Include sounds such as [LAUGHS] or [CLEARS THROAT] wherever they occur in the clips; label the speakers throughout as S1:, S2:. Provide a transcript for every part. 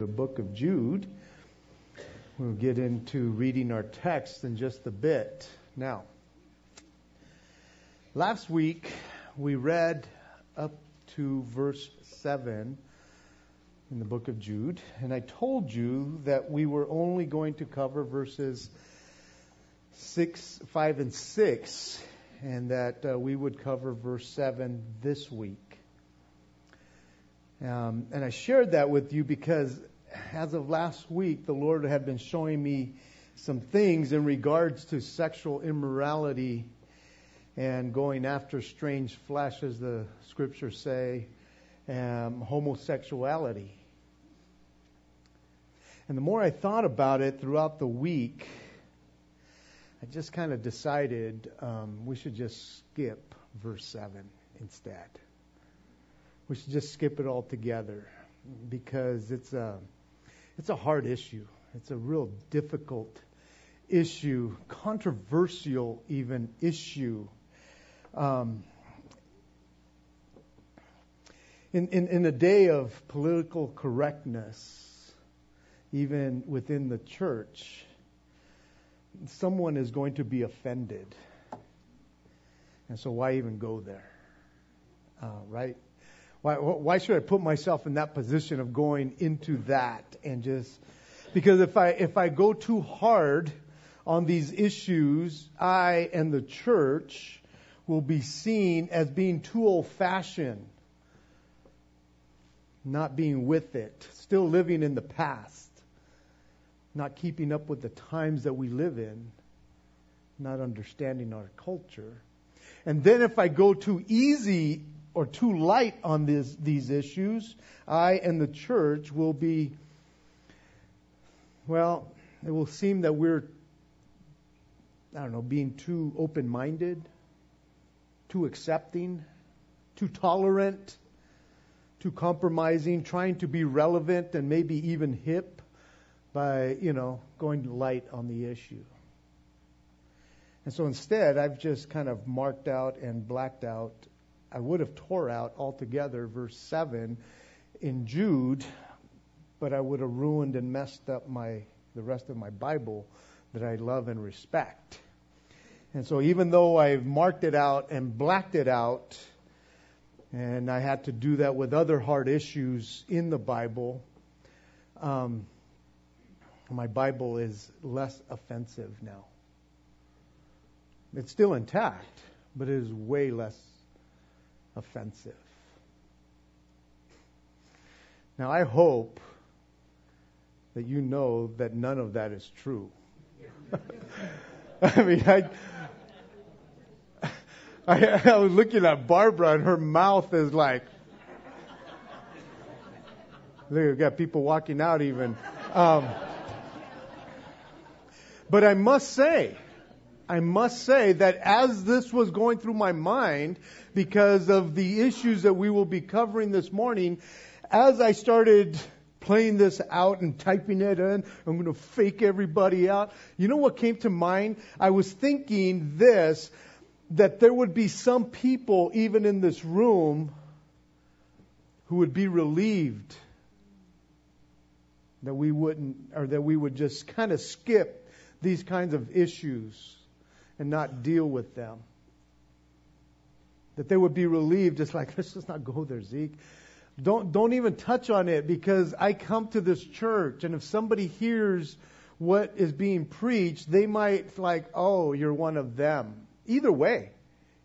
S1: the book of Jude. We'll get into reading our text in just a bit. Now, last week we read up to verse 7 in the book of Jude, and I told you that we were only going to cover verses 6, 5, and 6, and that uh, we would cover verse 7 this week. Um, and I shared that with you because as of last week, the Lord had been showing me some things in regards to sexual immorality and going after strange flesh, as the scriptures say, um, homosexuality. And the more I thought about it throughout the week, I just kind of decided um, we should just skip verse 7 instead. We should just skip it all together because it's a it's a hard issue. It's a real difficult issue, controversial even issue. Um, in, in, in a day of political correctness, even within the church, someone is going to be offended. And so, why even go there? Uh, right? Why, why should I put myself in that position of going into that and just because if I if I go too hard on these issues, I and the church will be seen as being too old fashioned, not being with it, still living in the past, not keeping up with the times that we live in, not understanding our culture. And then if I go too easy or too light on this, these issues, I and the church will be, well, it will seem that we're, I don't know, being too open minded, too accepting, too tolerant, too compromising, trying to be relevant and maybe even hip by, you know, going light on the issue. And so instead, I've just kind of marked out and blacked out I would have tore out altogether verse 7 in Jude, but I would have ruined and messed up my the rest of my Bible that I love and respect. And so even though I've marked it out and blacked it out, and I had to do that with other hard issues in the Bible, um, my Bible is less offensive now. It's still intact, but it is way less offensive. Now, I hope that you know that none of that is true. [LAUGHS] I mean, I, I, I was looking at Barbara, and her mouth is like. Look, we've got people walking out even. Um, but I must say, I must say that as this was going through my mind, because of the issues that we will be covering this morning, as I started playing this out and typing it in, I'm going to fake everybody out. You know what came to mind? I was thinking this, that there would be some people, even in this room, who would be relieved that we wouldn't, or that we would just kind of skip these kinds of issues and not deal with them. That they would be relieved, just like, [LAUGHS] let's just not go there, Zeke. Don't, don't even touch on it because I come to this church, and if somebody hears what is being preached, they might like, oh, you're one of them. Either way.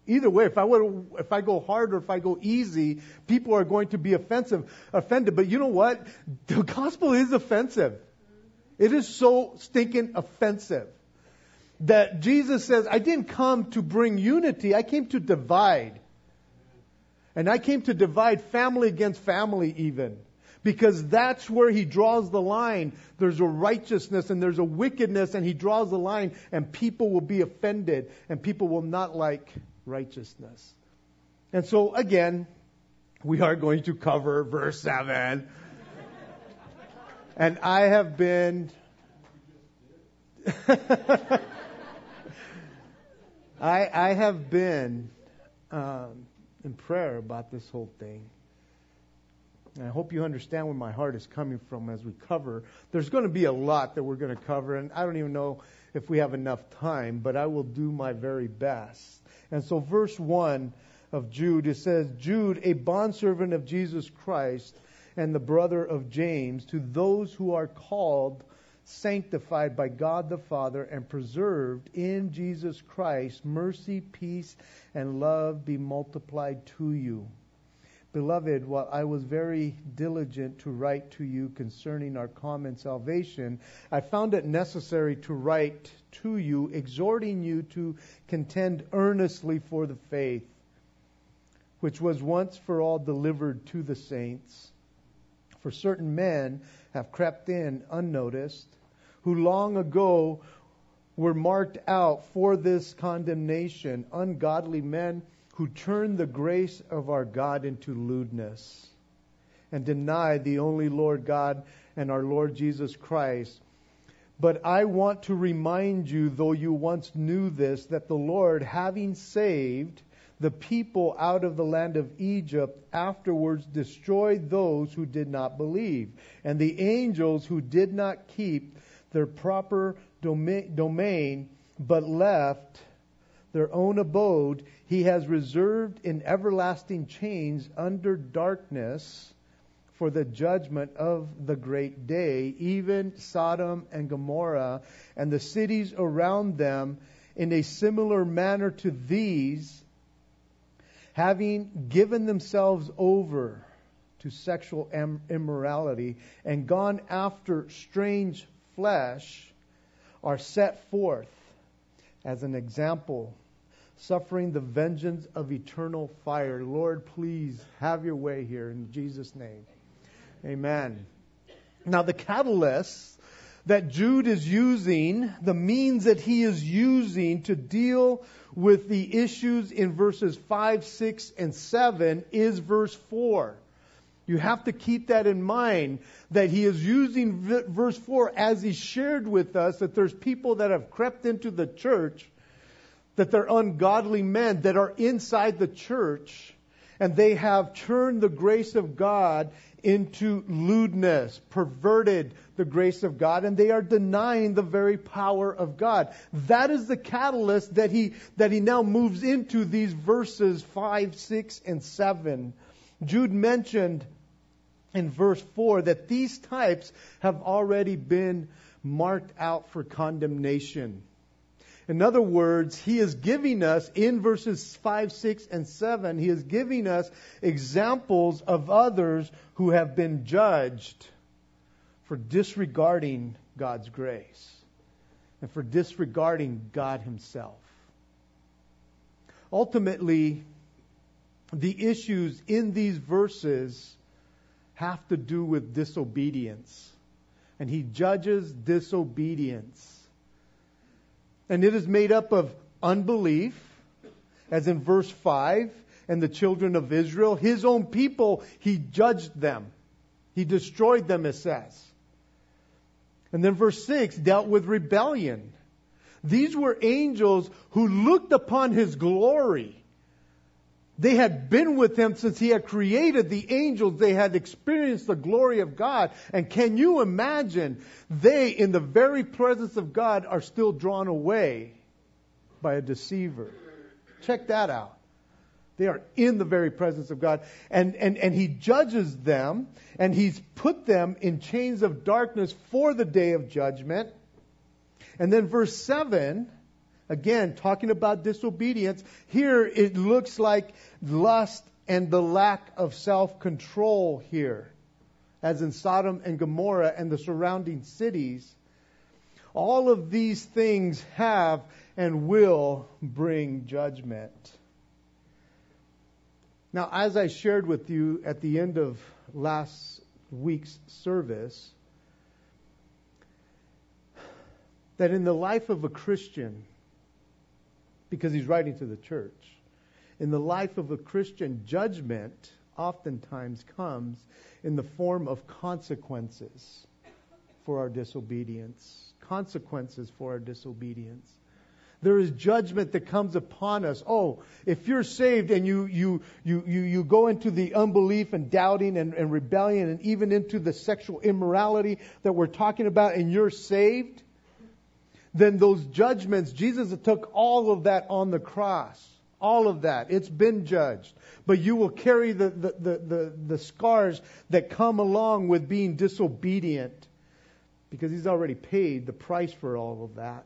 S1: Either way, if I would, if I go hard or if I go easy, people are going to be offensive, offended. But you know what? [LAUGHS] The gospel is offensive. It is so stinking offensive that Jesus says, I didn't come to bring unity, I came to divide. And I came to divide family against family, even. Because that's where he draws the line. There's a righteousness and there's a wickedness, and he draws the line, and people will be offended, and people will not like righteousness. And so, again, we are going to cover verse 7. and I have been. [LAUGHS] I, I have been um, in prayer about this whole thing. And I hope you understand where my heart is coming from as we cover. There's going to be a lot that we're going to cover, and I don't even know if we have enough time, but I will do my very best. And so, verse 1 of Jude, it says, Jude, a bondservant of Jesus Christ and the brother of James, to those who are called, sanctified by God the Father, and preserved in Jesus Christ, mercy, peace, and love be multiplied to you. Beloved, while I was very diligent to write to you concerning our common salvation, I found it necessary to write to you, exhorting you to contend earnestly for the faith, which was once for all delivered to the saints. For certain men have crept in unnoticed, who long ago were marked out for this condemnation, ungodly men who turn the grace of our God into lewdness and deny the only Lord God and our Lord Jesus Christ. But I want to remind you, though you once knew this, that the Lord, having saved the people out of the land of Egypt, afterwards destroyed those who did not believe, and the angels who did not keep their proper domain, but left their own abode, he has reserved in everlasting chains under darkness for the judgment of the great day, even Sodom and Gomorrah and the cities around them. In a similar manner to these, having given themselves over to sexual immorality and gone after strange flesh, are set forth as an example suffering the vengeance of eternal fire. Lord, please have your way here in Jesus' name. Amen. Now, the catalyst that Jude is using, the means that he is using to deal with the issues in verses 5, 6, and 7 is verse 4. You have to keep that in mind that he is using verse 4 as he shared with us that there's people that have crept into the church that they're ungodly men that are inside the church and they have turned the grace of God into lewdness, perverted the grace of God, and they are denying the very power of God. That is the catalyst that he, that he now moves into these verses 5, 6, and 7. Jude mentioned in verse 4 that these types have already been marked out for condemnation. In other words, he is giving us, in verses 5, 6, and 7, he is giving us examples of others who have been judged for disregarding God's grace and for disregarding God himself. Ultimately, the issues in these verses have to do with disobedience. And he judges disobedience. And it is made up of unbelief, as in verse 5, and the children of Israel. His own people, he judged them. He destroyed them, it says. And then verse 6 dealt with rebellion. These were angels who looked upon his glory they had been with him since he had created the angels. They had experienced the glory of God. And can you imagine they, in the very presence of God, are still drawn away by a deceiver? Check that out. They are in the very presence of God. And, and, and he judges them, and he's put them in chains of darkness for the day of judgment. And then verse 7 Again, talking about disobedience, here it looks like lust and the lack of self control here, as in Sodom and Gomorrah and the surrounding cities. All of these things have and will bring judgment. Now, as I shared with you at the end of last week's service, that in the life of a Christian, because he's writing to the church. In the life of a Christian, judgment oftentimes comes in the form of consequences for our disobedience. Consequences for our disobedience. There is judgment that comes upon us. Oh, if you're saved and you, you, you, you, you go into the unbelief and doubting and, and rebellion and even into the sexual immorality that we're talking about and you're saved, then those judgments, Jesus took all of that on the cross. All of that. It's been judged. But you will carry the, the, the, the, the scars that come along with being disobedient because he's already paid the price for all of that.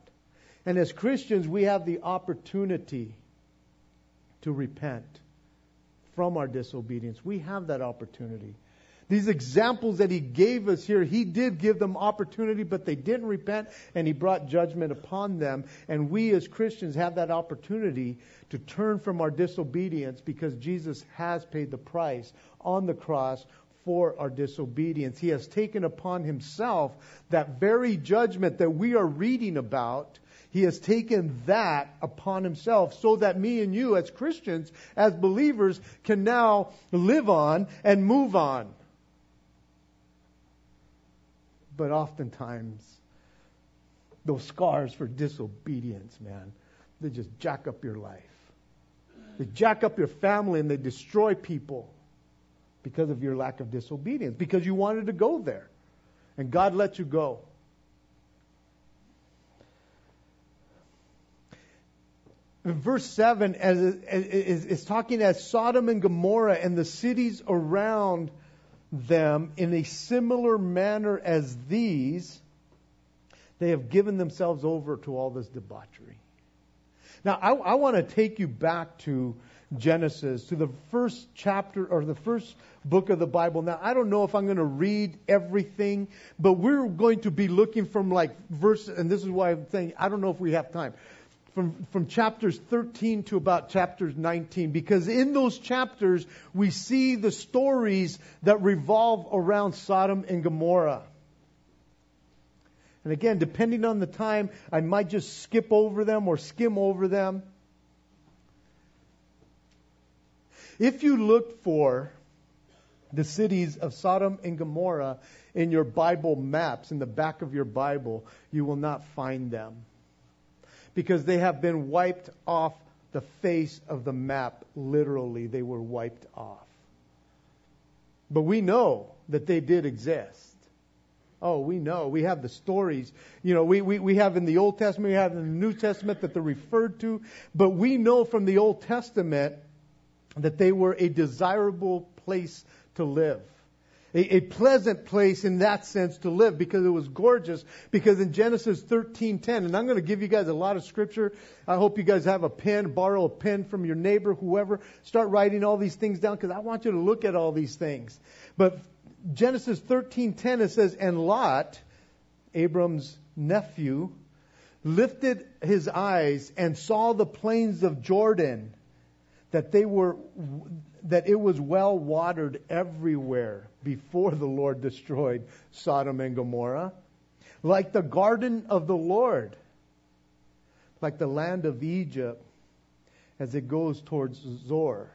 S1: And as Christians, we have the opportunity to repent from our disobedience. We have that opportunity. These examples that he gave us here, he did give them opportunity, but they didn't repent, and he brought judgment upon them. And we as Christians have that opportunity to turn from our disobedience because Jesus has paid the price on the cross for our disobedience. He has taken upon himself that very judgment that we are reading about. He has taken that upon himself so that me and you, as Christians, as believers, can now live on and move on. But oftentimes, those scars for disobedience, man, they just jack up your life. They jack up your family and they destroy people because of your lack of disobedience, because you wanted to go there. And God let you go. verse 7 as, is, is talking as Sodom and Gomorrah and the cities around them in a similar manner as these, they have given themselves over to all this debauchery. Now, I, I want to take you back to Genesis, to the first chapter or the first book of the Bible. Now, I don't know if I'm going to read everything, but we're going to be looking from like verse, and this is why I'm saying I don't know if we have time from, from chapters 13 to about chapters 19, because in those chapters we see the stories that revolve around Sodom and Gomorrah. And again, depending on the time, I might just skip over them or skim over them. If you look for the cities of Sodom and Gomorrah in your Bible maps, in the back of your Bible, you will not find them because they have been wiped off the face of the map. Literally, they were wiped off. But we know that they did exist. Oh, we know. We have the stories. You know, we, we, we have in the Old Testament, we have in the New Testament that they're referred to. But we know from the Old Testament that they were a desirable place to live a, a, pleasant place in that sense to live because it was gorgeous. Because in Genesis 13:10, and I'm going to give you guys a lot of scripture. I hope you guys have a pen, borrow a pen from your neighbor, whoever. Start writing all these things down because I want you to look at all these things. But Genesis 13:10 it says, "And Lot, Abram's nephew, lifted his eyes and saw the plains of Jordan." that they were that it was well watered everywhere before the Lord destroyed Sodom and Gomorrah, like the garden of the Lord, like the land of Egypt as it goes towards Zoar.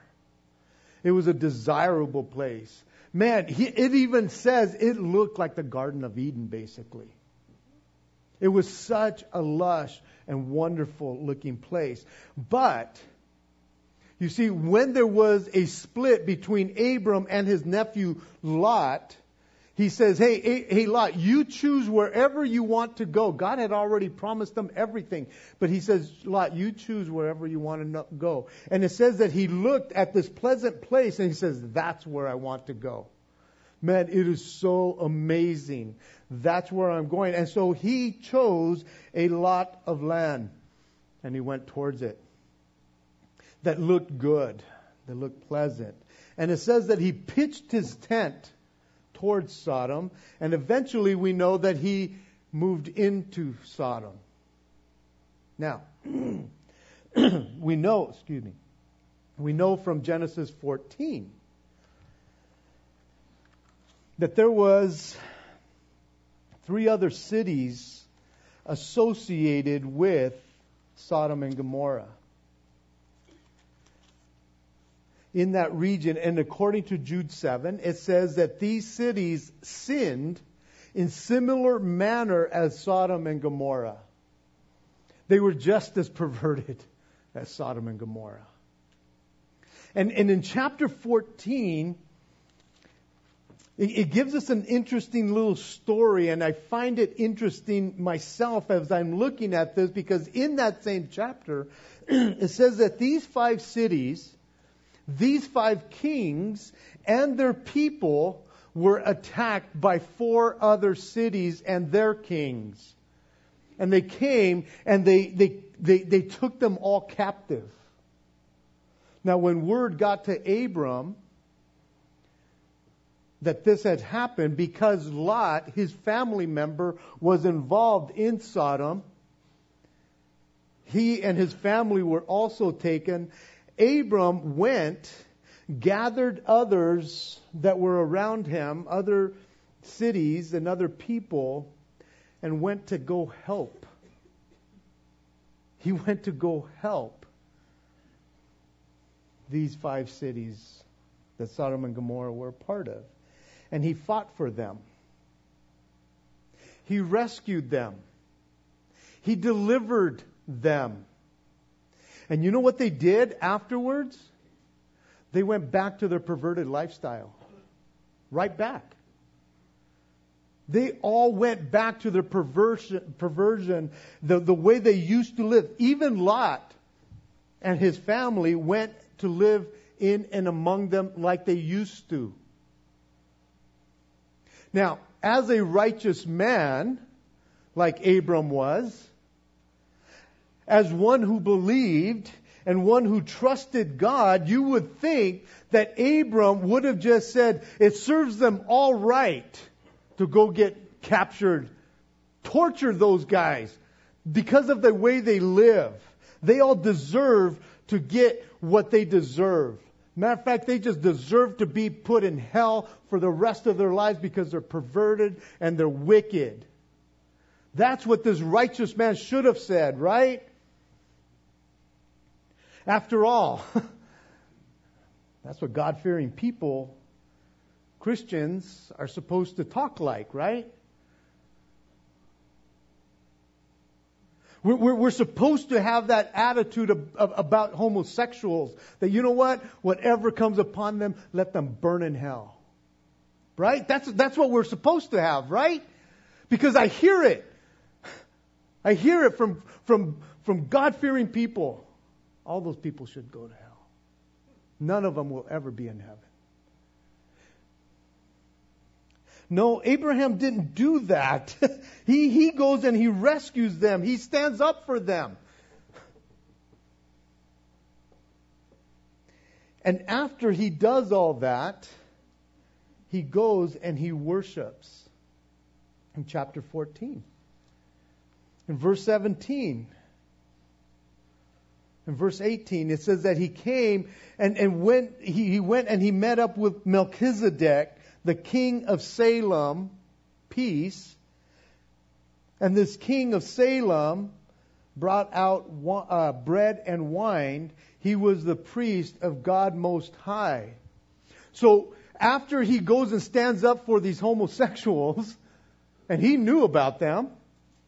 S1: It was a desirable place. Man, he, it even says it looked like the Garden of Eden, basically. It was such a lush and wonderful looking place. But you see, when there was a split between Abram and his nephew Lot, he says, hey, hey, Lot, you choose wherever you want to go. God had already promised them everything. But he says, Lot, you choose wherever you want to go. And it says that he looked at this pleasant place and he says, that's where I want to go. Man, it is so amazing. That's where I'm going. And so he chose a lot of land and he went towards it that looked good, that looked pleasant. And it says that he pitched his tent towards Sodom, and eventually we know that he moved into Sodom. Now, [CLEARS THROAT] we know, excuse me, we know from Genesis 14 that there was three other cities associated with Sodom and Gomorrah in that region. And according to Jude 7, it says that these cities sinned in similar manner as Sodom and Gomorrah. They were just as perverted [LAUGHS] as Sodom and Gomorrah. And, and in chapter 14, it, it gives us an interesting little story, and I find it interesting myself as I'm looking at this because in that same chapter, [CLEARS THROAT] it says that these five cities, these five kings, and their people were attacked by four other cities and their kings. And they came and they, they, they, they took them all captive. Now, when word got to Abram that this had happened because Lot, his family member, was involved in Sodom, he and his family were also taken. Abram went, gathered others that were around him, other cities and other people, and went to go help. He [LAUGHS] went to go help these five cities that Sodom and Gomorrah were a part of. And he fought for them. He rescued them. He delivered them. And you know what they did afterwards? They went back to their perverted lifestyle. Right back. They all went back to their perversion, perversion the, the way they used to live. Even Lot and his family went to live in and among them like they used to. Now, as a righteous man, like Abram was, as one who believed and one who trusted God, you would think that Abram would have just said, it serves them all right to go get captured, torture those guys because of the way they live. They all deserve to get what they deserve. Matter of fact, they just deserve to be put in hell for the rest of their lives because they're perverted and they're wicked. That's what this righteous man should have said, right? After all, [LAUGHS] that's what God fearing people Christians are supposed to talk like, right? We're, we're, supposed to have that attitude of, of, about homosexuals that, you know what? Whatever comes upon them, let them burn in hell. Right? That's, that's what we're supposed to have, right? Because I hear it. I hear it from, from, from God fearing people. All those people should go to hell. None of them will ever be in heaven. No, Abraham didn't do that. [LAUGHS] he, he goes and he rescues them. He stands up for them. And after he does all that, he goes and he worships. In chapter 14. In verse 17. In verse 18, it says that he came and, and went, he, he went and he met up with Melchizedek, the king of Salem peace. And this king of Salem brought out uh, bread and wine. He was the priest of God Most High. So after he goes and stands up for these homosexuals, and he knew about them,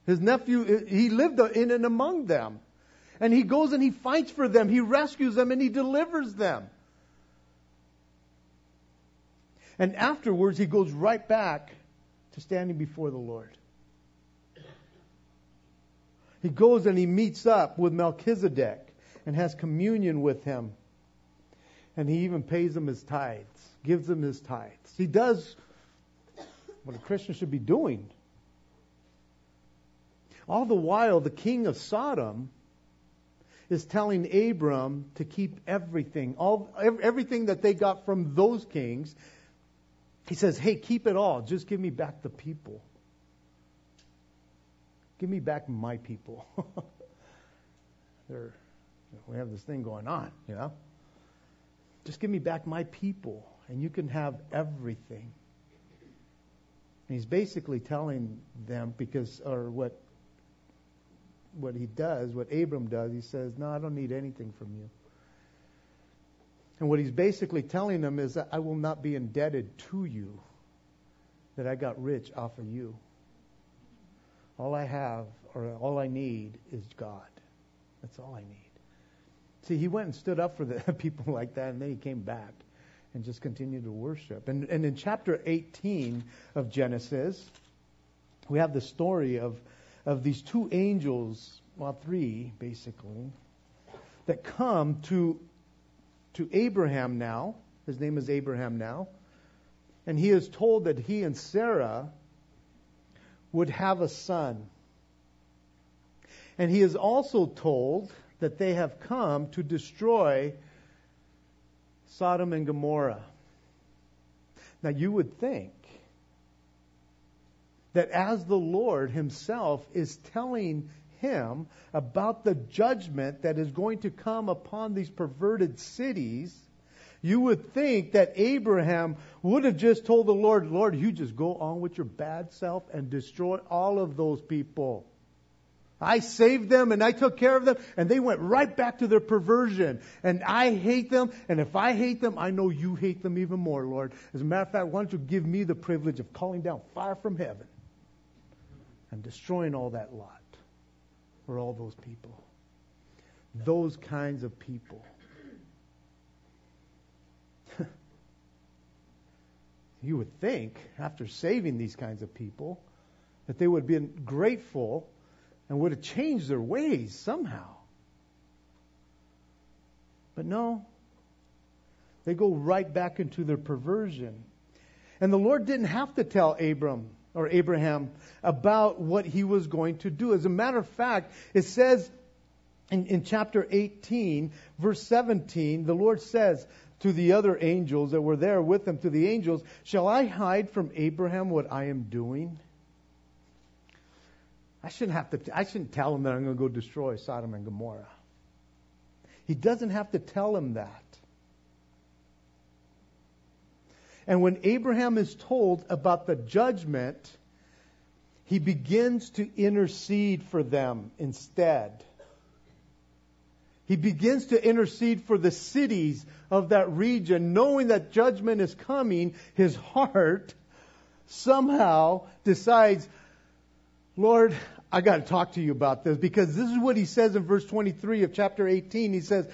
S1: his nephew, he lived in and among them. And he goes and he fights for them, he rescues them, and he delivers them. And afterwards, he goes right back to standing before the Lord. He goes and he meets up with Melchizedek and has communion with him. And he even pays him his tithes, gives him his tithes. He does what a Christian should be doing. All the while, the king of Sodom is telling Abram to keep everything, all everything that they got from those kings, he says, Hey, keep it all. Just give me back the people. Give me back my people. [LAUGHS] They're, we have this thing going on, you know? Just give me back my people, and you can have everything. And he's basically telling them because, or what, what he does, what Abram does, he says, "No, I don't need anything from you." And what he's basically telling them is that I will not be indebted to you, that I got rich off of you. All I have or all I need is God. That's all I need. See, he went and stood up for the [LAUGHS] people like that, and then he came back and just continued to worship. And, and in chapter 18 of Genesis, we have the story of, of these two angels, well, three basically, that come to, to Abraham now. His name is Abraham now. And he is told that he and Sarah would have a son. And he is also told that they have come to destroy Sodom and Gomorrah. Now, you would think that as the Lord Himself is telling him about the judgment that is going to come upon these perverted cities, you would think that Abraham would have just told the Lord, Lord, you just go on with your bad self and destroy all of those people. I saved them and I took care of them and they went right back to their perversion. And I hate them. And if I hate them, I know you hate them even more, Lord. As a matter of fact, why don't you give me the privilege of calling down fire from heaven and destroying all that lot for all those people? Those kinds of people. [LAUGHS] you would think, after saving these kinds of people, that they would have been grateful and would have changed their ways somehow. But no, they go right back into their perversion. And the Lord didn't have to tell Abram or Abraham about what he was going to do. As a matter of fact, it says in, in chapter 18, verse 17, the Lord says to the other angels that were there with him, to the angels, Shall I hide from Abraham what I am doing? I shouldn't have to. I shouldn't tell him that I'm going to go destroy Sodom and Gomorrah. He doesn't have to tell him that. And when Abraham is told about the judgment, he begins to intercede for them instead. He begins to intercede for the cities of that region, knowing that judgment is coming. His heart somehow decides, Lord, I got to talk to you about this because this is what he says in verse 23 of chapter 18. He says,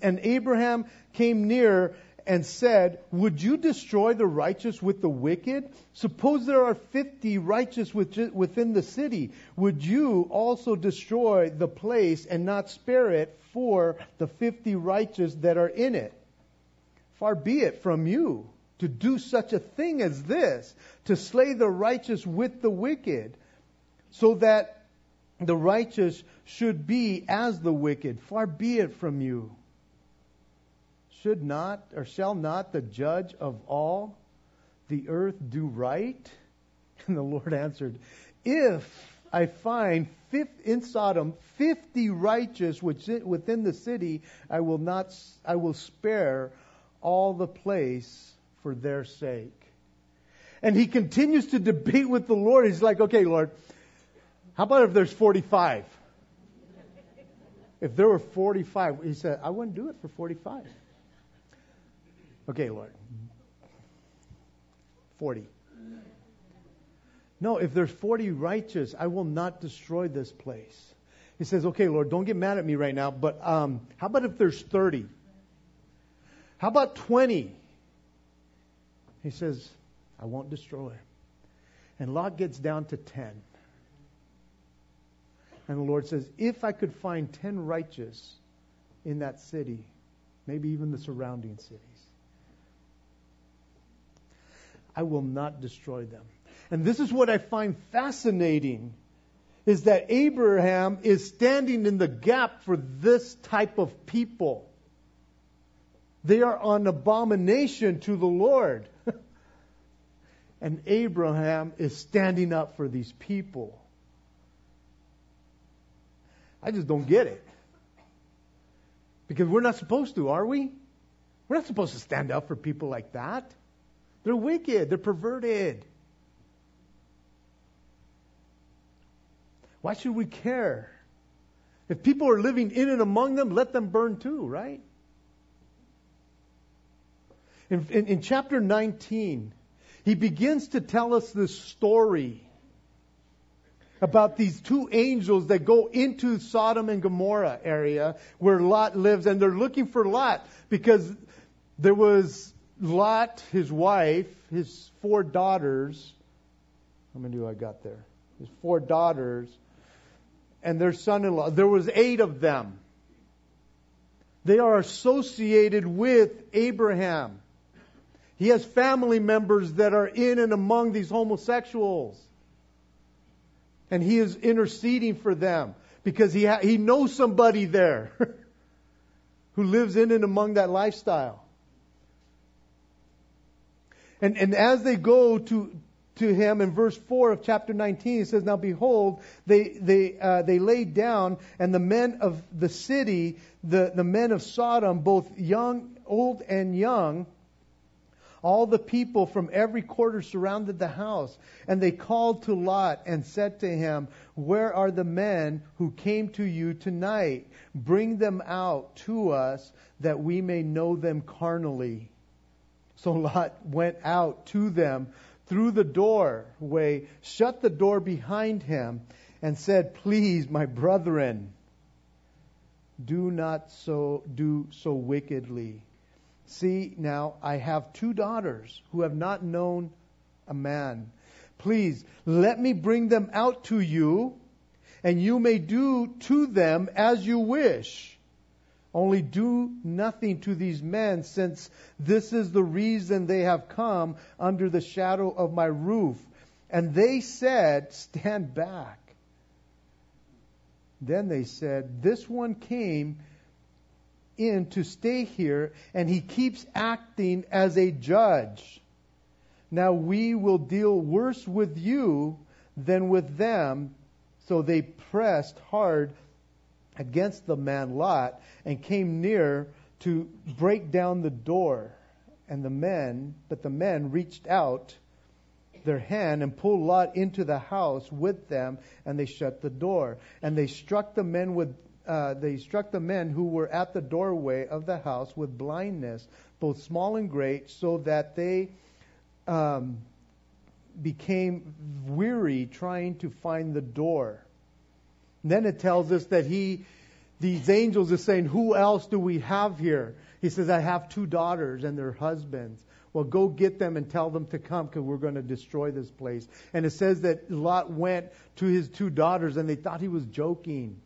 S1: And Abraham came near and said, Would you destroy the righteous with the wicked? Suppose there are 50 righteous within the city. Would you also destroy the place and not spare it for the 50 righteous that are in it? Far be it from you to do such a thing as this, to slay the righteous with the wicked so that the righteous should be as the wicked. Far be it from you. Should not or shall not the judge of all the earth do right? [LAUGHS] And the Lord answered, If I find in Sodom fifty righteous within the city, I will not I will spare all the place for their sake. And he continues to debate with the Lord. He's like, okay, Lord, how about if there's 45? If there were 45, he said, I wouldn't do it for 45. Okay, Lord. 40. No, if there's 40 righteous, I will not destroy this place. He says, okay, Lord, don't get mad at me right now, but um, how about if there's 30? How about 20? He says, I won't destroy. And Lot gets down to 10. And the Lord says, If I could find 10 righteous in that city, maybe even the surrounding cities, I will not destroy them. And this is what I find fascinating is that Abraham is standing in the gap for this type of people. They are an abomination to the Lord. [LAUGHS] and Abraham is standing up for these people. I just don't get it. Because we're not supposed to, are we? We're not supposed to stand up for people like that. They're wicked, they're perverted. Why should we care? If people are living in and among them, let them burn too, right? In, in, in chapter 19, he begins to tell us this story about these two angels that go into Sodom and Gomorrah area where Lot lives, and they're looking for Lot because there was Lot, his wife, his four daughters. How many do I got there? His four daughters and their son-in-law. There was eight of them. They are associated with Abraham. He has family members that are in and among these homosexuals. And he is interceding for them because he, ha- he knows somebody there [LAUGHS] who lives in and among that lifestyle. And, and as they go to, to him in verse 4 of chapter 19, he says, Now behold, they, they, uh, they laid down, and the men of the city, the, the men of Sodom, both young, old and young, all the people from every quarter surrounded the house, and they called to Lot and said to him, Where are the men who came to you tonight? Bring them out to us that we may know them carnally. So Lot went out to them through the doorway, shut the door behind him, and said, Please, my brethren, do not so do so wickedly. See, now I have two daughters who have not known a man. Please, let me bring them out to you, and you may do to them as you wish. Only do nothing to these men, since this is the reason they have come under the shadow of my roof. And they said, Stand back. Then they said, This one came in to stay here, and he keeps acting as a judge. Now we will deal worse with you than with them. So they pressed hard against the man Lot and came near to break down the door. And the men, but the men reached out their hand and pulled Lot into the house with them, and they shut the door. And they struck the men with uh, they struck the men who were at the doorway of the house with blindness, both small and great, so that they um, became weary trying to find the door. And then it tells us that he, these angels are saying, Who else do we have here? He says, I have two daughters and their husbands. Well, go get them and tell them to come because we're going to destroy this place. And it says that Lot went to his two daughters and they thought he was joking.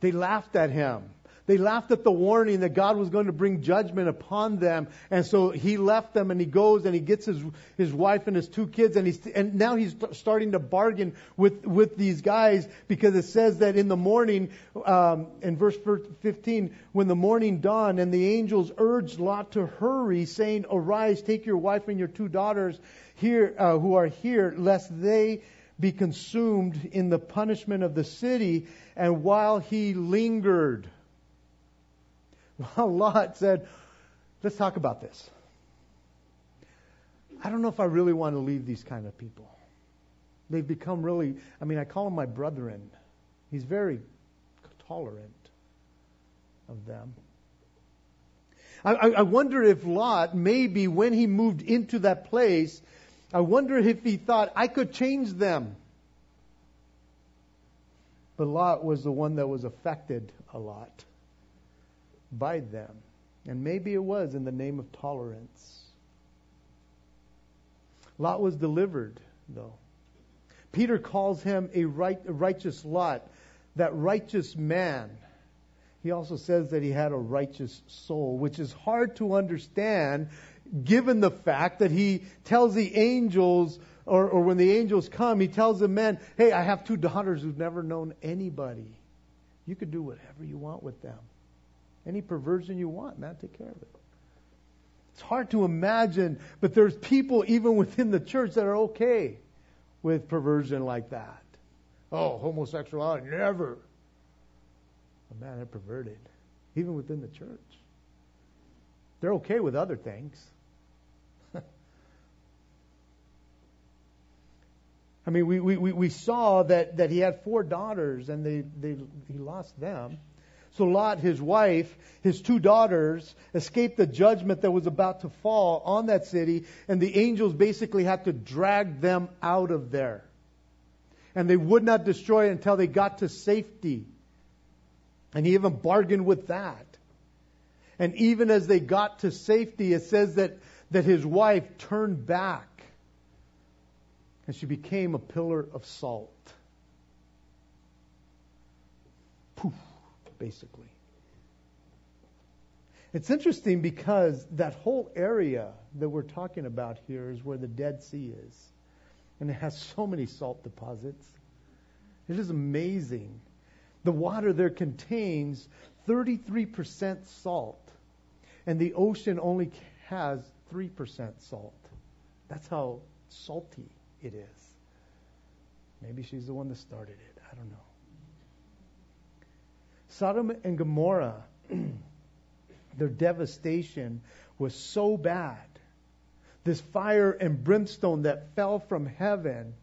S1: They laughed at him. They laughed at the warning that God was going to bring judgment upon them. And so he left them and he goes and he gets his, his wife and his two kids and he's, and now he's starting to bargain with, with these guys because it says that in the morning, um, in verse 15, when the morning dawned and the angels urged Lot to hurry saying, arise, take your wife and your two daughters here, uh, who are here, lest they be consumed in the punishment of the city. And while he lingered, [LAUGHS] Lot said, Let's talk about this. I don't know if I really want to leave these kind of people. They've become really, I mean, I call him my brethren. He's very tolerant of them. I, I, wonder if Lot, maybe when he moved into that place, I wonder if he thought, I could change them. But Lot was the one that was affected a lot by them. And maybe it was in the name of tolerance. Lot was delivered, though. Peter calls him a, right, righteous Lot, that righteous man. He also says that he had a righteous soul, which is hard to understand given the fact that he tells the angels, or, or when the angels come, he tells the men, Hey, I have two daughters who've never known anybody. You could do whatever you want with them. Any perversion you want, man, take care of it. It's hard to imagine, but there's people even within the church that are okay with perversion like that. Oh, homosexuality, never. But man, they're perverted, even within the church. They're okay with other things. [LAUGHS] I mean, we, we, we saw that, that he had four daughters and they, they, he lost them. So Lot, his wife, his two daughters escaped the judgment that was about to fall on that city, and the angels basically had to drag them out of there. And they would not destroy it until they got to safety. And he even bargained with that. And even as they got to safety, it says that, that his wife turned back and she became a pillar of salt. Poof, basically. It's interesting because that whole area that we're talking about here is where the Dead Sea is. And it has so many salt deposits. It is amazing. The water there contains 33% salt, and the ocean only has 3% salt. That's how salty it is. Maybe she's the one that started it. I don't know. Sodom and Gomorrah, [CLEARS THROAT] their devastation was so bad. This fire and brimstone that fell from heaven,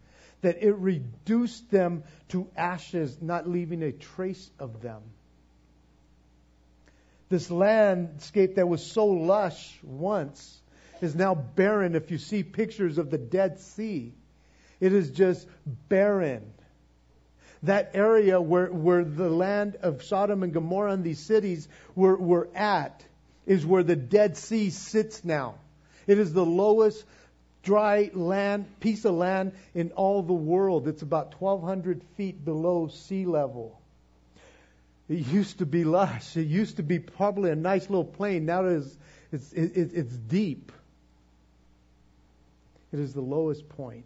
S1: that it reduced them to ashes, not leaving a trace of them. This landscape that was so lush once is now barren if you see pictures of the Dead Sea. It is just barren. That area where, where the land of Sodom and Gomorrah and these cities were, were at is where the Dead Sea sits now. It is the lowest dry land, piece of land in all the world. It's about 1,200 feet below sea level. It used to be lush. It used to be probably a nice little plain. Now it is, it's, it, it's deep. It is the lowest point.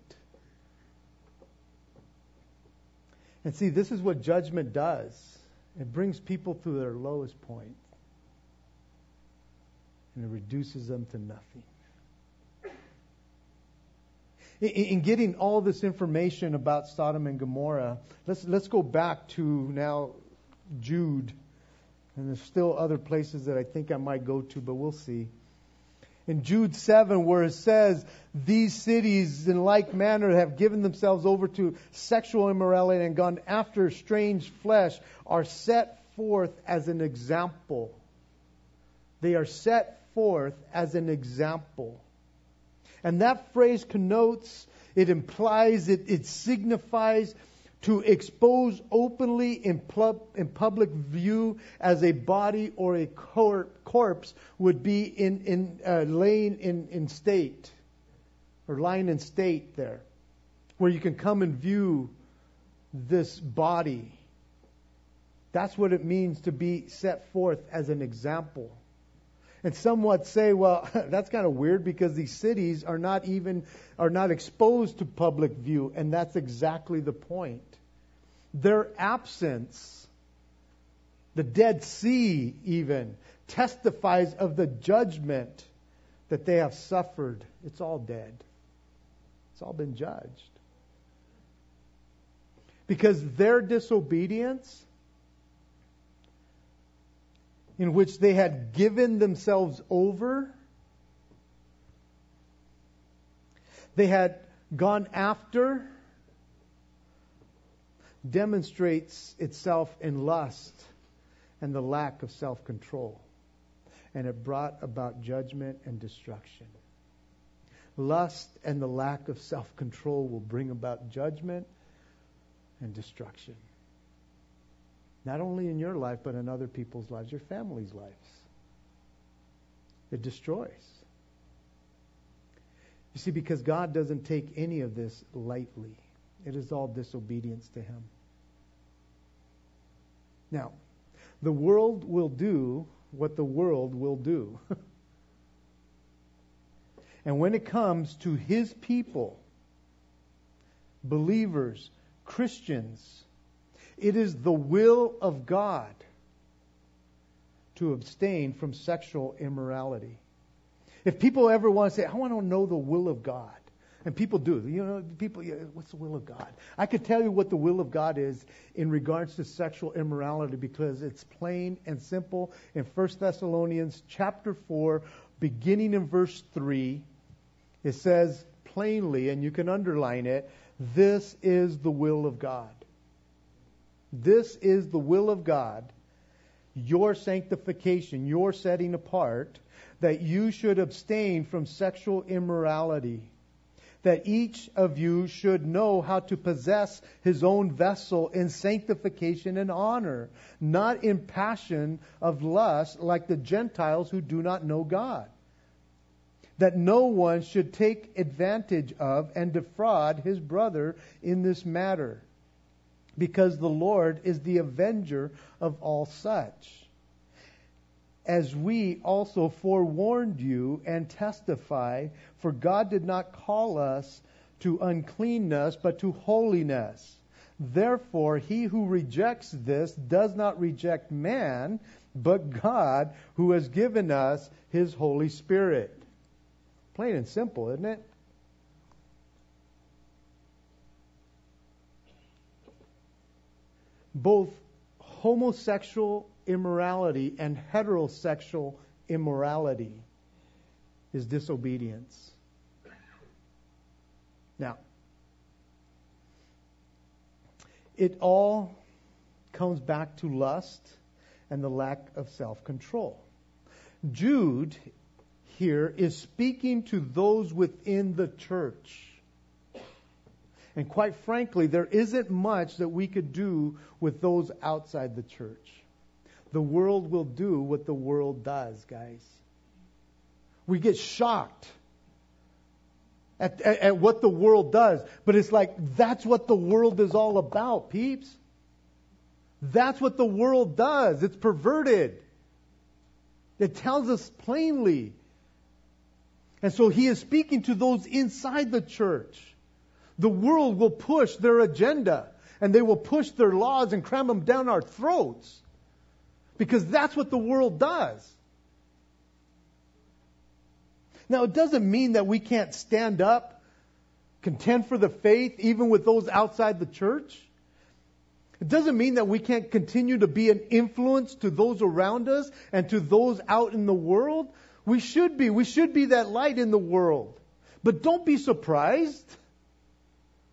S1: And see, this is what judgment does it brings people to their lowest point, and it reduces them to nothing. In, in getting all this information about Sodom and Gomorrah, let's, let's go back to now Jude. And there's still other places that I think I might go to, but we'll see in Jude 7 where it says, These cities in like manner have given themselves over to sexual immorality and gone after strange flesh, are set forth as an example. They are set forth as an example. And that phrase connotes, it implies, it, it signifies to expose openly in, in public view as a body or a cor- corpse would be in, in uh, laying in, in state or lying in state there, where you can come and view this body. That's what it means to be set forth as an example. And somewhat say, well, [LAUGHS] that's kind of weird because these cities are not even are not exposed to public view, and that's exactly the point. Their absence, the Dead Sea even, testifies of the judgment that they have suffered. It's all dead. It's all been judged. Because their disobedience, in which they had given themselves over, they had gone after, demonstrates itself in lust and the lack of self control. And it brought about judgment and destruction. Lust and the lack of self control will bring about judgment and destruction. Not only in your life, but in other people's lives, your family's lives. It destroys. You see, because God doesn't take any of this lightly. It is all disobedience to Him. Now, the world will do what the world will do. [LAUGHS] and when it comes to His people, believers, Christians, it is the will of God to abstain from sexual immorality. If people ever want to say, I want to know the will of God, and people do. You know, people, what's the will of God? I could tell you what the will of God is in regards to sexual immorality because it's plain and simple in 1 Thessalonians chapter 4, beginning in verse 3. It says plainly, and you can underline it, this is the will of God. This is the will of God, your sanctification, your setting apart, that you should abstain from sexual immorality that each of you should know how to possess his own vessel in sanctification and honor, not in passion of lust like the Gentiles who do not know God. That no one should take advantage of and defraud his brother in this matter, because the Lord is the avenger of all such as we also forewarned you and testify, for God did not call us to uncleanness, but to holiness. Therefore, he who rejects this does not reject man, but God, who has given us his Holy Spirit. Plain and simple, isn't it? Both homosexual immorality and heterosexual immorality is disobedience. Now, it all comes back to lust and the lack of self control. Jude here is speaking to those within the church. And quite frankly, there isn't much that we could do with those outside the church. The world will do what the world does, guys. We get shocked at, at, at, what the world does, but it's like that's what the world is all about, peeps. That's what the world does. It's perverted. It tells us plainly. And so he is speaking to those inside the church. The world will push their agenda and they will push their laws and cram them down our throats because that's what the world does. Now, it doesn't mean that we can't stand up, contend for the faith, even with those outside the church. It doesn't mean that we can't continue to be an influence to those around us and to those out in the world. We should be. We should be that light in the world. But don't be surprised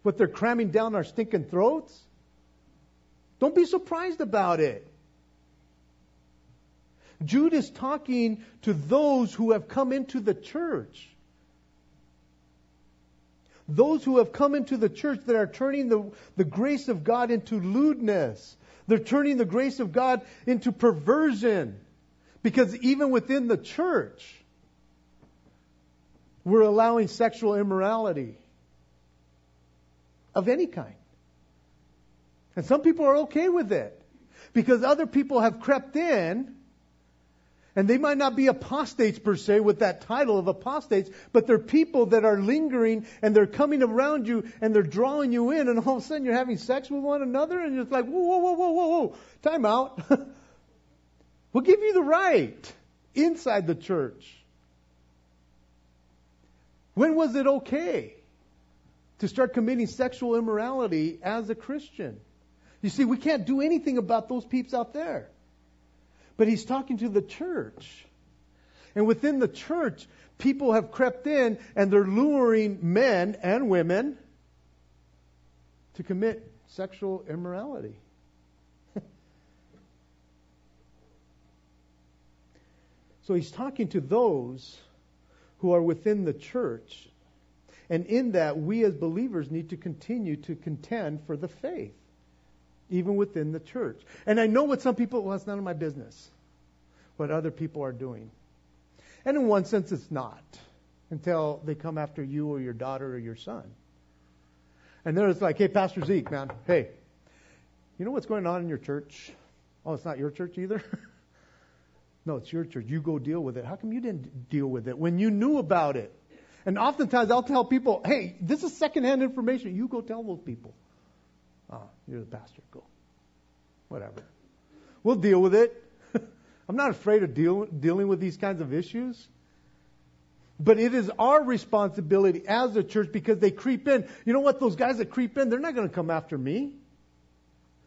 S1: what they're cramming down our stinking throats. Don't be surprised about it. Jude is talking to those who have come into the church. Those who have come into the church that are turning the, the grace of God into lewdness. They're turning the grace of God into perversion. Because even within the church, we're allowing sexual immorality of any kind. And some people are okay with it because other people have crept in and they might not be apostates per se with that title of apostates, but they're people that are lingering and they're coming around you and they're drawing you in, and all of a sudden you're having sex with one another, and it's like, whoa, whoa, whoa, whoa, whoa, whoa, time out. [LAUGHS] we'll give you the right inside the church. When was it okay to start committing sexual immorality as a Christian? You see, we can't do anything about those peeps out there. But he's talking to the church. And within the church, people have crept in and they're luring men and women to commit sexual immorality. [LAUGHS] so he's talking to those who are within the church. And in that, we as believers need to continue to contend for the faith even within the church. And I know what some people, well, it's none of my business what other people are doing. And in one sense, it's not until they come after you or your daughter or your son. And it's like, hey, Pastor Zeke, man, hey, you know what's going on in your church? Oh, it's not your church either? [LAUGHS] no, it's your church. You go deal with it. How come you didn't deal with it when you knew about it? And oftentimes I'll tell people, hey, this is secondhand information. You go tell those people. Oh, you're the pastor. Go. Whatever. We'll deal with it. [LAUGHS] I'm not afraid of deal, dealing with these kinds of issues. But it is our responsibility as a church because they creep in. You know what? Those guys that creep in, they're not going to come after me.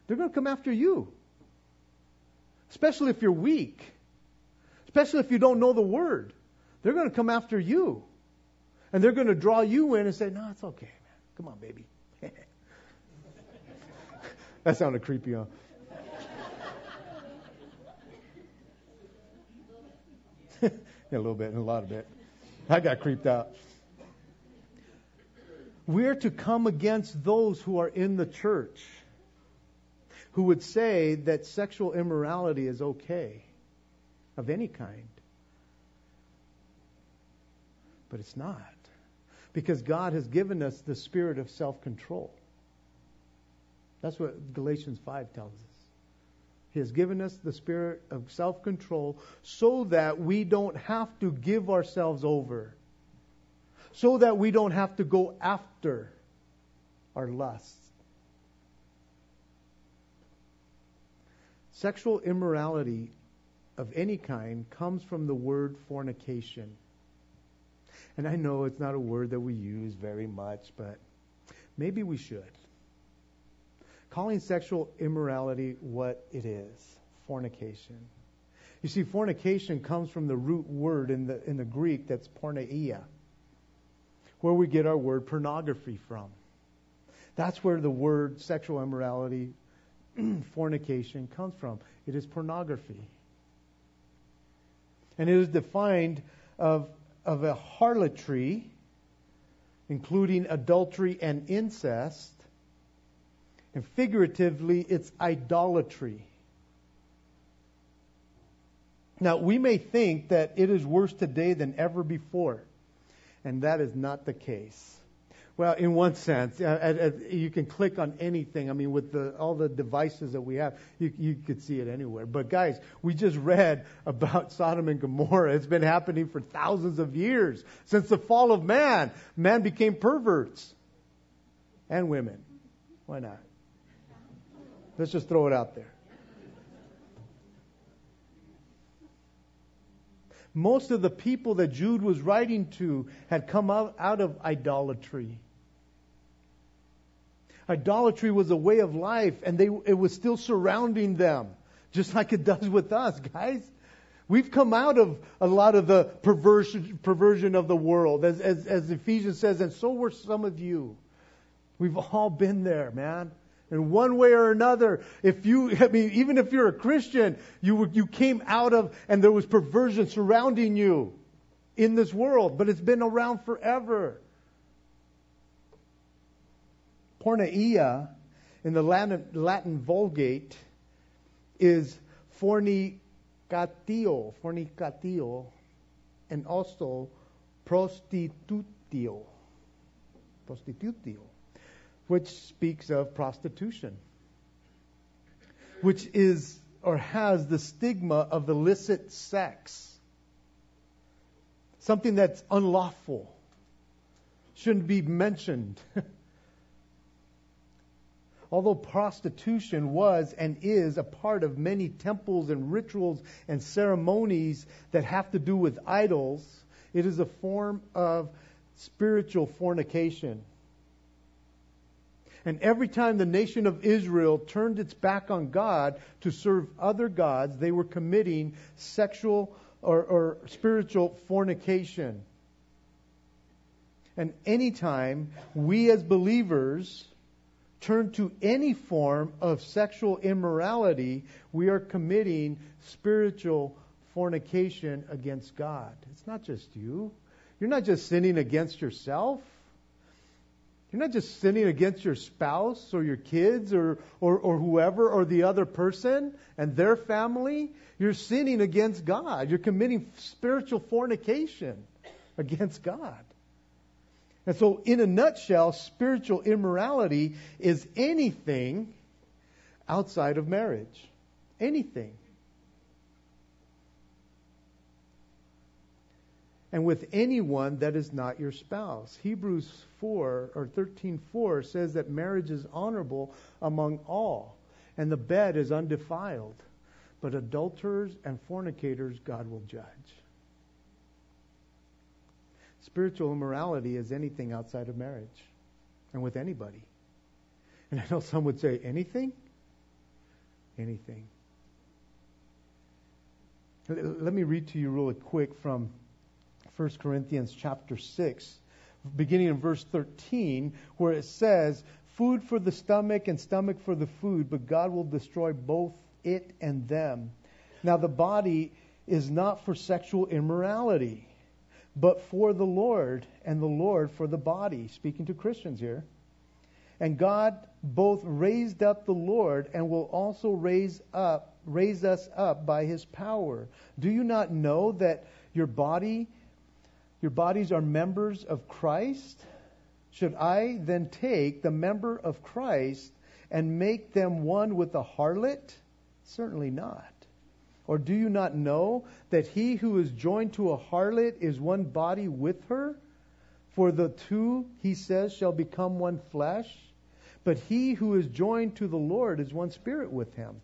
S1: They're going to come after you. Especially if you're weak. Especially if you don't know the word. They're going to come after you. And they're going to draw you in and say, no, it's okay, man. Come on, baby. [LAUGHS] That sounded creepy, huh? [LAUGHS] a little bit, a lot of bit. I got creeped out. We're to come against those who are in the church who would say that sexual immorality is okay of any kind. But it's not. Because God has given us the spirit of self control. That's what Galatians 5 tells us. He has given us the spirit of self control so that we don't have to give ourselves over, so that we don't have to go after our lusts. Sexual immorality of any kind comes from the word fornication. And I know it's not a word that we use very much, but maybe we should. Calling sexual immorality what it is fornication. You see, fornication comes from the root word in the, in the Greek that's porneia, where we get our word pornography from. That's where the word sexual immorality, [CLEARS THROAT] fornication comes from. It is pornography. And it is defined of of a harlotry, including adultery and incest, and figuratively, it's idolatry. Now, we may think that it is worse today than ever before, and that is not the case. Well, in one sense, uh, uh, you can click on anything. I mean, with the, all the devices that we have, you, you could see it anywhere. But guys, we just read [LAUGHS] about Sodom and Gomorrah. It's been happening for thousands of years since the fall of man. Man became perverts and women. Why not? Let's just throw it out there. Most of the people that Jude was writing to had come out, out of idolatry. Idolatry was a way of life, and they, it was still surrounding them, just [LAUGHS] like it does with us, guys. We've come out of a lot of the perversion, perversion of the world, as, as, as Ephesians says, and so were some of you. We've all been there, man. In one way or another, if you, [LAUGHS] I mean, even if you're a Christian, you, you came out of, and there was perversion surrounding you in this world, but it's been around forever. Porneia in the Latin, Latin Vulgate is fornicatio, fornicatio, and also prostitutio, prostitutio, which speaks of prostitution, which is or has the stigma of illicit sex, something that's unlawful, shouldn't be mentioned. [LAUGHS] although prostitution was and is a part of many temples and rituals and ceremonies that have to do with idols, it is a form of spiritual fornication. And every time the nation of Israel turned its back on God to serve other gods, they were committing sexual or, or spiritual fornication. And anytime we as believers turn to any form of sexual immorality, we are committing spiritual fornication against God. It's not just you. You're not just sinning against yourself. You're not just sinning against your spouse or your kids or, or, or whoever or the other person and their family. You're sinning against God. You're committing spiritual fornication against God. And so, in a nutshell, spiritual immorality is anything outside of marriage. Anything. And with anyone that is not your spouse. Hebrews 4 or 13:4 says that marriage is honorable among all, and the bed is undefiled. But adulterers and fornicators God will judge. Spiritual immorality is anything outside of marriage and with anybody. And I know some would say, anything? Anything. Let me read to you really quick from 1 Corinthians chapter 6, beginning in verse 13, where it says, Food for the stomach and stomach for the food, but God will destroy both it and them. Now, the body is not for sexual immorality but for the Lord, and the Lord for the body. Speaking to Christians here. And God both raised up the Lord and will also raise up raise us up by his power. Do you not know that your body your bodies are members of Christ? Should I then take the member of Christ and make them one with the harlot? Certainly not. Or do you not know that he who is joined to a harlot is one body with her? For the two, he says, shall become one flesh. But he who is joined to the Lord is one spirit with him.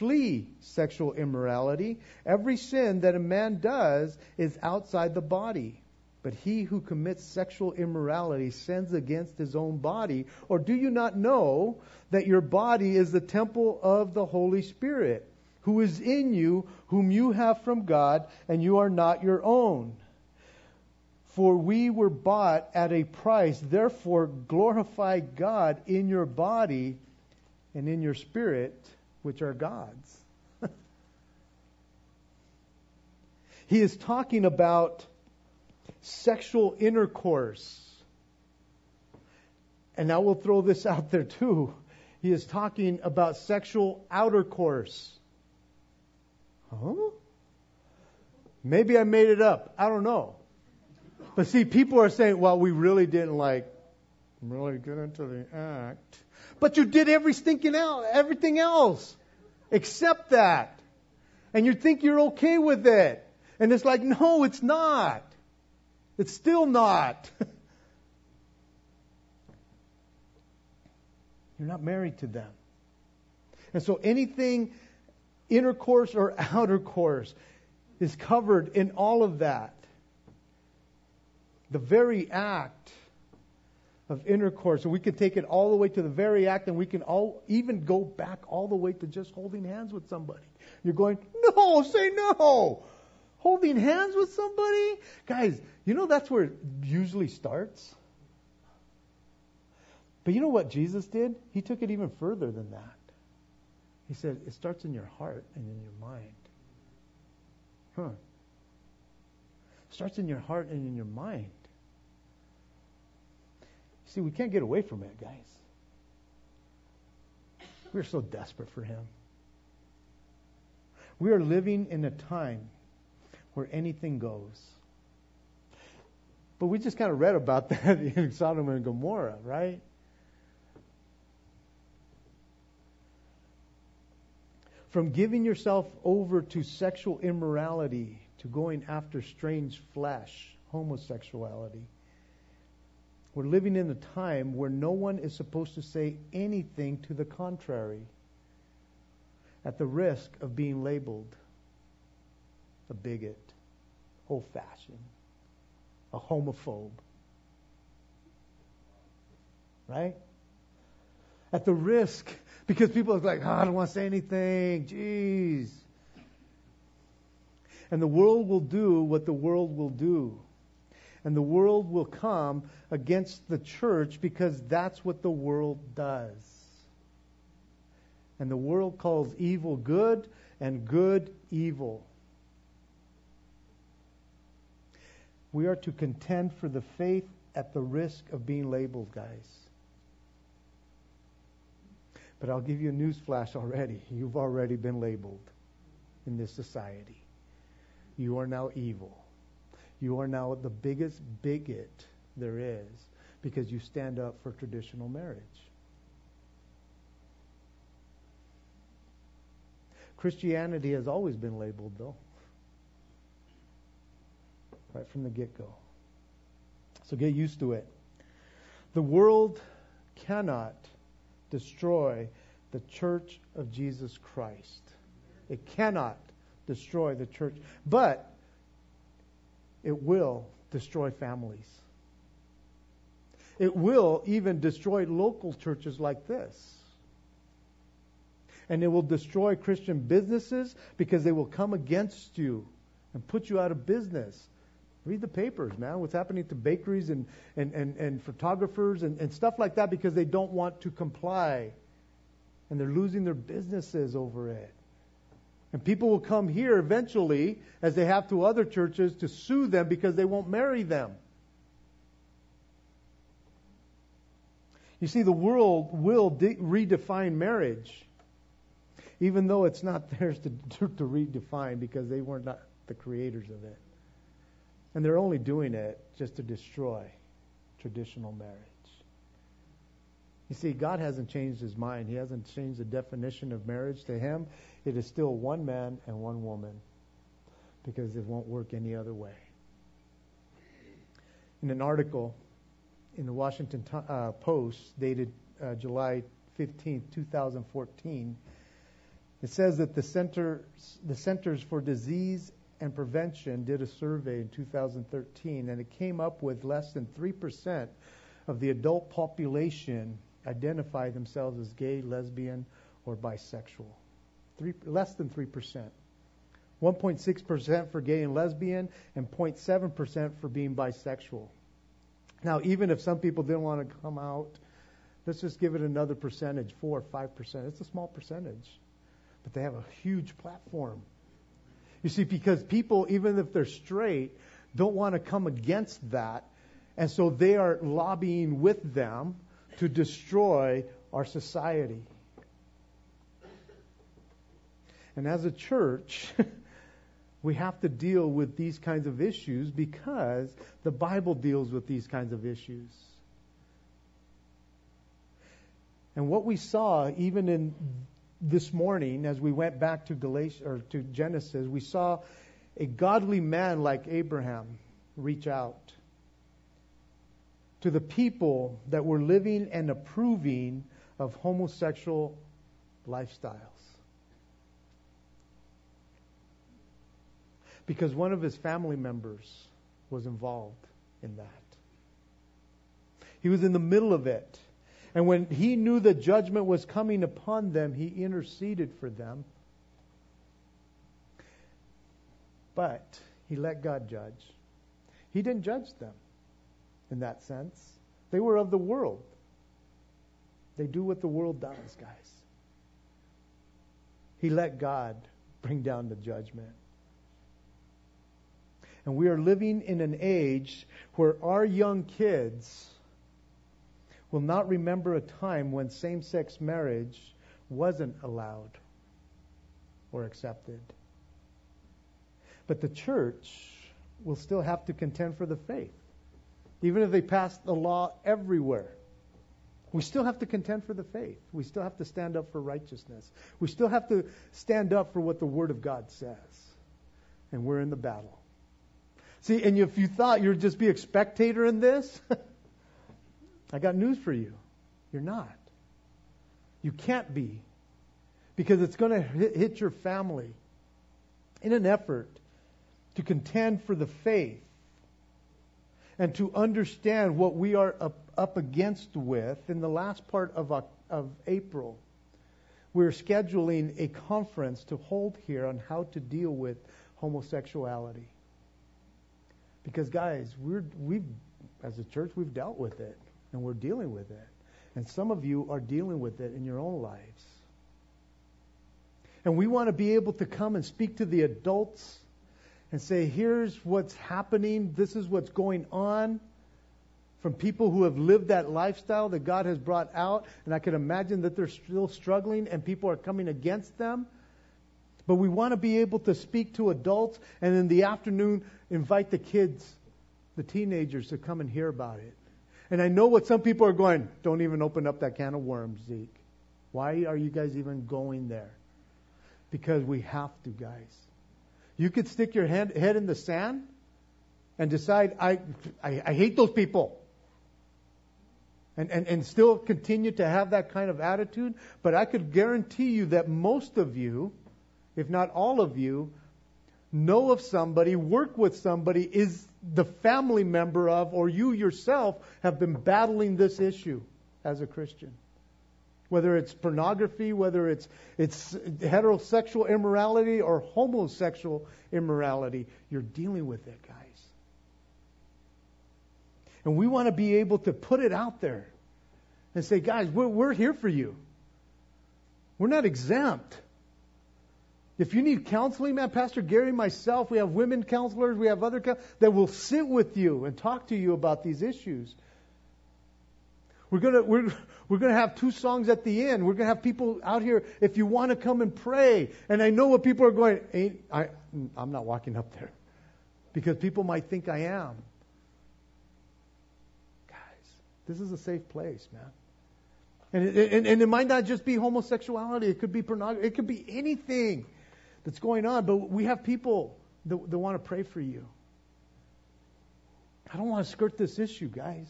S1: Flee sexual immorality. Every sin that a man does is outside the body. But he who commits sexual immorality sins against his own body. Or do you not know that your body is the temple of the Holy Spirit, who is in you, whom you have from God, and you are not your own? For we were bought at a price. Therefore, glorify God in your body and in your spirit, which are God's. [LAUGHS] he is talking about sexual intercourse. And now we'll throw this out there too. He is talking about sexual outer course. Huh? Maybe I made it up. I don't know. But see, people are saying, well, we really didn't like really get into the act. But you did every stinking out, everything else except that. And you think you're okay with it. And it's like, no, it's not. It's still not. [LAUGHS] you're not married to them. And so anything intercourse or [LAUGHS] outer course is covered in all of that the very act of intercourse. And we can take it all the way to the very act, and we can all even go back all the way to just holding hands with somebody. You're going, no, say no. Holding hands with somebody? Guys, you know that's where it usually starts? But you know what Jesus did? He took it even further than that. He said, it starts in your heart and in your mind. Huh. Starts in your heart and in your mind. See, we can't get away from it, guys. We're so desperate for Him. We are living in a time where anything goes. But we just kind of read about [LAUGHS] that in Sodom and Gomorrah, right? From giving yourself over to sexual immorality to going after strange flesh, homosexuality we're living in a time where no one is supposed to say anything to the contrary at the risk of being labeled a bigot, old fashioned, a homophobe. Right? At the risk, because people are like, oh, I don't want to say anything. Jeez. And the world will do what the world will do and the world will come against the church because that's what the world does. And the world calls evil good and good evil. We are to contend for the faith at the risk of being labeled, guys. But I'll give you a news flash already. You've already been labeled in this society. You are now evil. You are now the biggest bigot there is because you stand up for traditional marriage. Christianity has always been labeled, though, right from the get go. So get used to it. The world cannot destroy the church of Jesus Christ. It cannot destroy the church. But it will destroy families. It will even destroy local churches like this. And it will destroy Christian businesses because they will come against you and put you out of business. Read the papers, man. What's happening to bakeries and, and, and, and photographers and, and stuff like that because they don't want to comply. And they're losing their businesses over it. And people will come here eventually, as they have to other churches, to sue them because they won't marry them. You see, the world will de- redefine marriage, even though it's not [LAUGHS] theirs to, to, to redefine because they were not the creators of it. And they're only doing it just to destroy traditional marriage. You see, God hasn't changed his mind. He hasn't changed the definition of marriage. To him, it is still one man and one woman because it won't work any other way. In an article in the Washington uh, Post dated uh, July 15, 2014, it says that the, the Centers for Disease and Prevention did a survey in 2013, and it came up with less than 3% of the adult population identify themselves as gay, lesbian, or bisexual. Three, less than 3%. 1.6% for gay and lesbian, and 0.7% for being bisexual. Now, even if some people didn't want to come out, let's just give it another percentage, 4 or 5%. It's a small percentage, but they have a huge platform. You see, because people, even if they're straight, don't want to come against that, and so they are lobbying with them to destroy our society. And as a church, [LAUGHS] we have to deal with these kinds of issues because the Bible deals with these kinds of issues. And what we saw, even in this morning, as we went back to Galatia or to Genesis, we saw a godly man like Abraham reach out to the people that were living and approving of homosexual lifestyles. Because one of his family members was involved in that. He was in the middle of it. And when he knew the judgment was coming upon them, he interceded for them. But he let God judge. He didn't judge them in that sense. They were of the world. They do what the world does, guys. He let God bring down the judgment. And we are living in an age where our young kids will not remember a time when same sex marriage wasn't allowed or accepted. But the church will still have to contend for the faith even if they pass the law everywhere. We still have to contend for the faith. We still have to stand up for righteousness. We still have to stand up for what the Word of God says. And we're in the battle. See, and if you thought you'd just be a spectator in this, [LAUGHS] I got news for you. You're not. You can't be. Because it's going to hit your family in an effort to contend for the faith and to understand what we are up, up against with in the last part of, of April. We're scheduling a conference to hold here on how to deal with homosexuality. Because, guys, we're, we've, as a church, we've dealt with it and we're dealing with it. And some of you are dealing with it in your own lives. And we want to be able to come and speak to the adults and say, here's what's happening, this is what's going on from people who have lived that lifestyle that God has brought out. And I can imagine that they're still struggling and people are coming against them. But we want to be able to speak to adults and in the afternoon invite the kids, the teenagers, to come and hear about it. And I know what some people are going, don't even open up that can of worms, Zeke. Why are you guys even going there? Because we have to, guys. You could stick your head, head in the sand and decide, I, I, I hate those people. And, and, and still continue to have that kind of attitude. But I could guarantee you that most of you, if not all of you, know of somebody, work with somebody, is the family member of, or you yourself have been battling this issue as a Christian whether it's pornography, whether it's, it's heterosexual immorality or homosexual immorality, you're dealing with it, guys. And we want to be able to put it out there and say, guys, we're, we're here for you. We're not exempt. If you need counseling, man, Pastor Gary, myself, we have women counselors, we have other that will sit with you and talk to you about these issues. We're gonna we're we're gonna have two songs at the end. We're gonna have people out here if you want to come and pray. And I know what people are going. Ain't I? I'm not walking up there because people might think I am. Guys, this is a safe place, man. And it, and, and it might not just be homosexuality. It could be pornography. It could be anything that's going on. But we have people that, that want to pray for you. I don't want to skirt this issue, guys.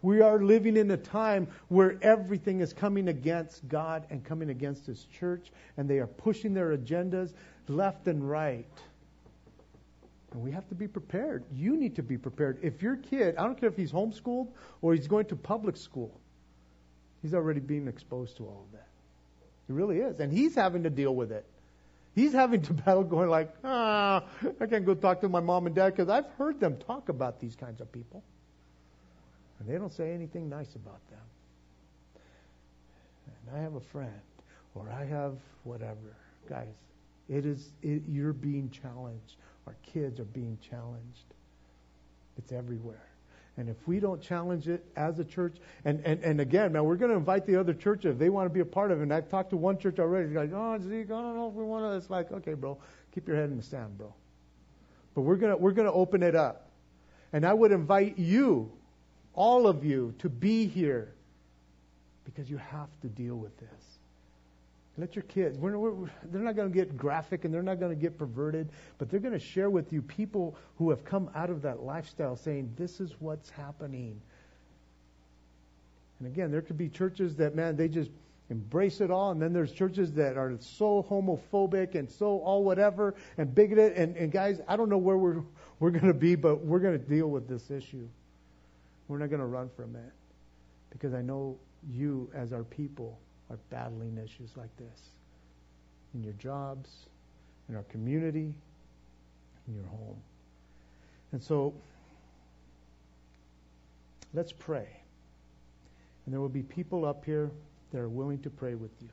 S1: We are living in a time where everything is coming against God and coming against His church, and they are pushing their agendas left and right. And we have to be prepared. You need to be prepared. If your kid, I don't care if he's homeschooled or he's going to public school, he's already being exposed to all of that. He really is. And he's having to deal with it. He's having to [LAUGHS] battle going like, ah, I can't go talk to my mom and dad because I've heard them talk about these kinds of people. And they don't say anything nice about them. And I have a friend, or I have whatever. Guys, it is it, you're being challenged. Our kids are being challenged. It's everywhere. And if we don't challenge it as a church, and, and, and again, man, we're going to invite the other churches if they want to be a part of it. And I've talked to one church already. He's like, oh, Zeke, I don't know if we want to. It's like, okay, bro, keep your head in the sand, bro. But we're going to we're going to open it up. And I would invite you, all of you, to be here because you have to deal with this. Let your kids, we're, we're, they're not going to get graphic and they're not going to get perverted, but they're going to share with you people who have come out of that lifestyle saying, this is what's happening. And again, there could be churches that, man, they just embrace it all, and then there's churches that are so homophobic and so all whatever and bigoted. And, and guys, I don't know where we're, we're going to be, but we're going to deal with this issue. We're not going to run from it because I know you, as our people, are battling issues like this in your jobs, in our community, in your home. And so, let's pray. And there will be people up here that are willing to pray with you.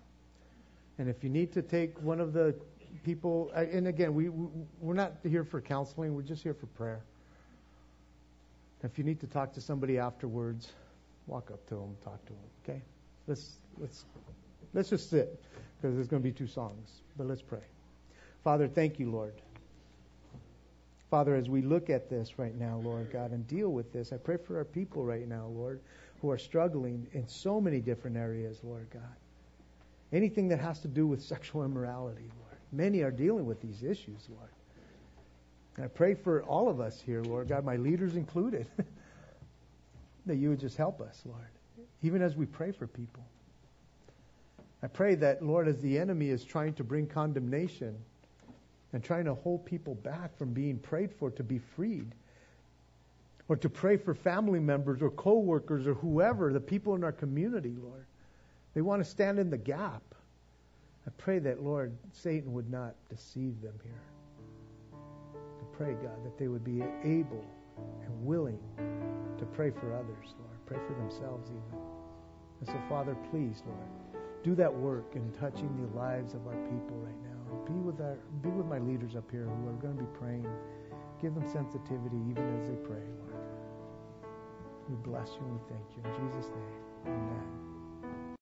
S1: And if you need to take one of the people, and again, we, we're not here for counseling, we're just here for prayer. If you need to talk to somebody afterwards, walk up to them, talk to them, okay? Let's let's let's just sit because there's going to be two songs. But let's pray. Father, thank you, Lord. Father, as we look at this right now, Lord God, and deal with this, I pray for our people right now, Lord, who are struggling in so many different areas, Lord God. Anything that has to do with sexual immorality, Lord. Many are dealing with these issues, Lord. And I pray for all of us here, Lord God, my leaders included, [LAUGHS] that you would just help us, Lord, even as we pray for people. I pray that, Lord, as the enemy is trying to bring condemnation and trying to hold people back from being prayed for to be freed, or to pray for family members or co-workers or whoever, the people in our community, Lord. They want to stand in the gap. I pray that, Lord, Satan would not deceive them here. I pray, God, that they would be able and willing to pray for others, Lord. Pray for themselves even. And so, Father, please, Lord, do that work in touching the lives of our people right now. Be with our, be with my leaders up here who are going to be praying. Give them sensitivity even as they pray, Lord. We bless you and we thank you. In Jesus' name, amen.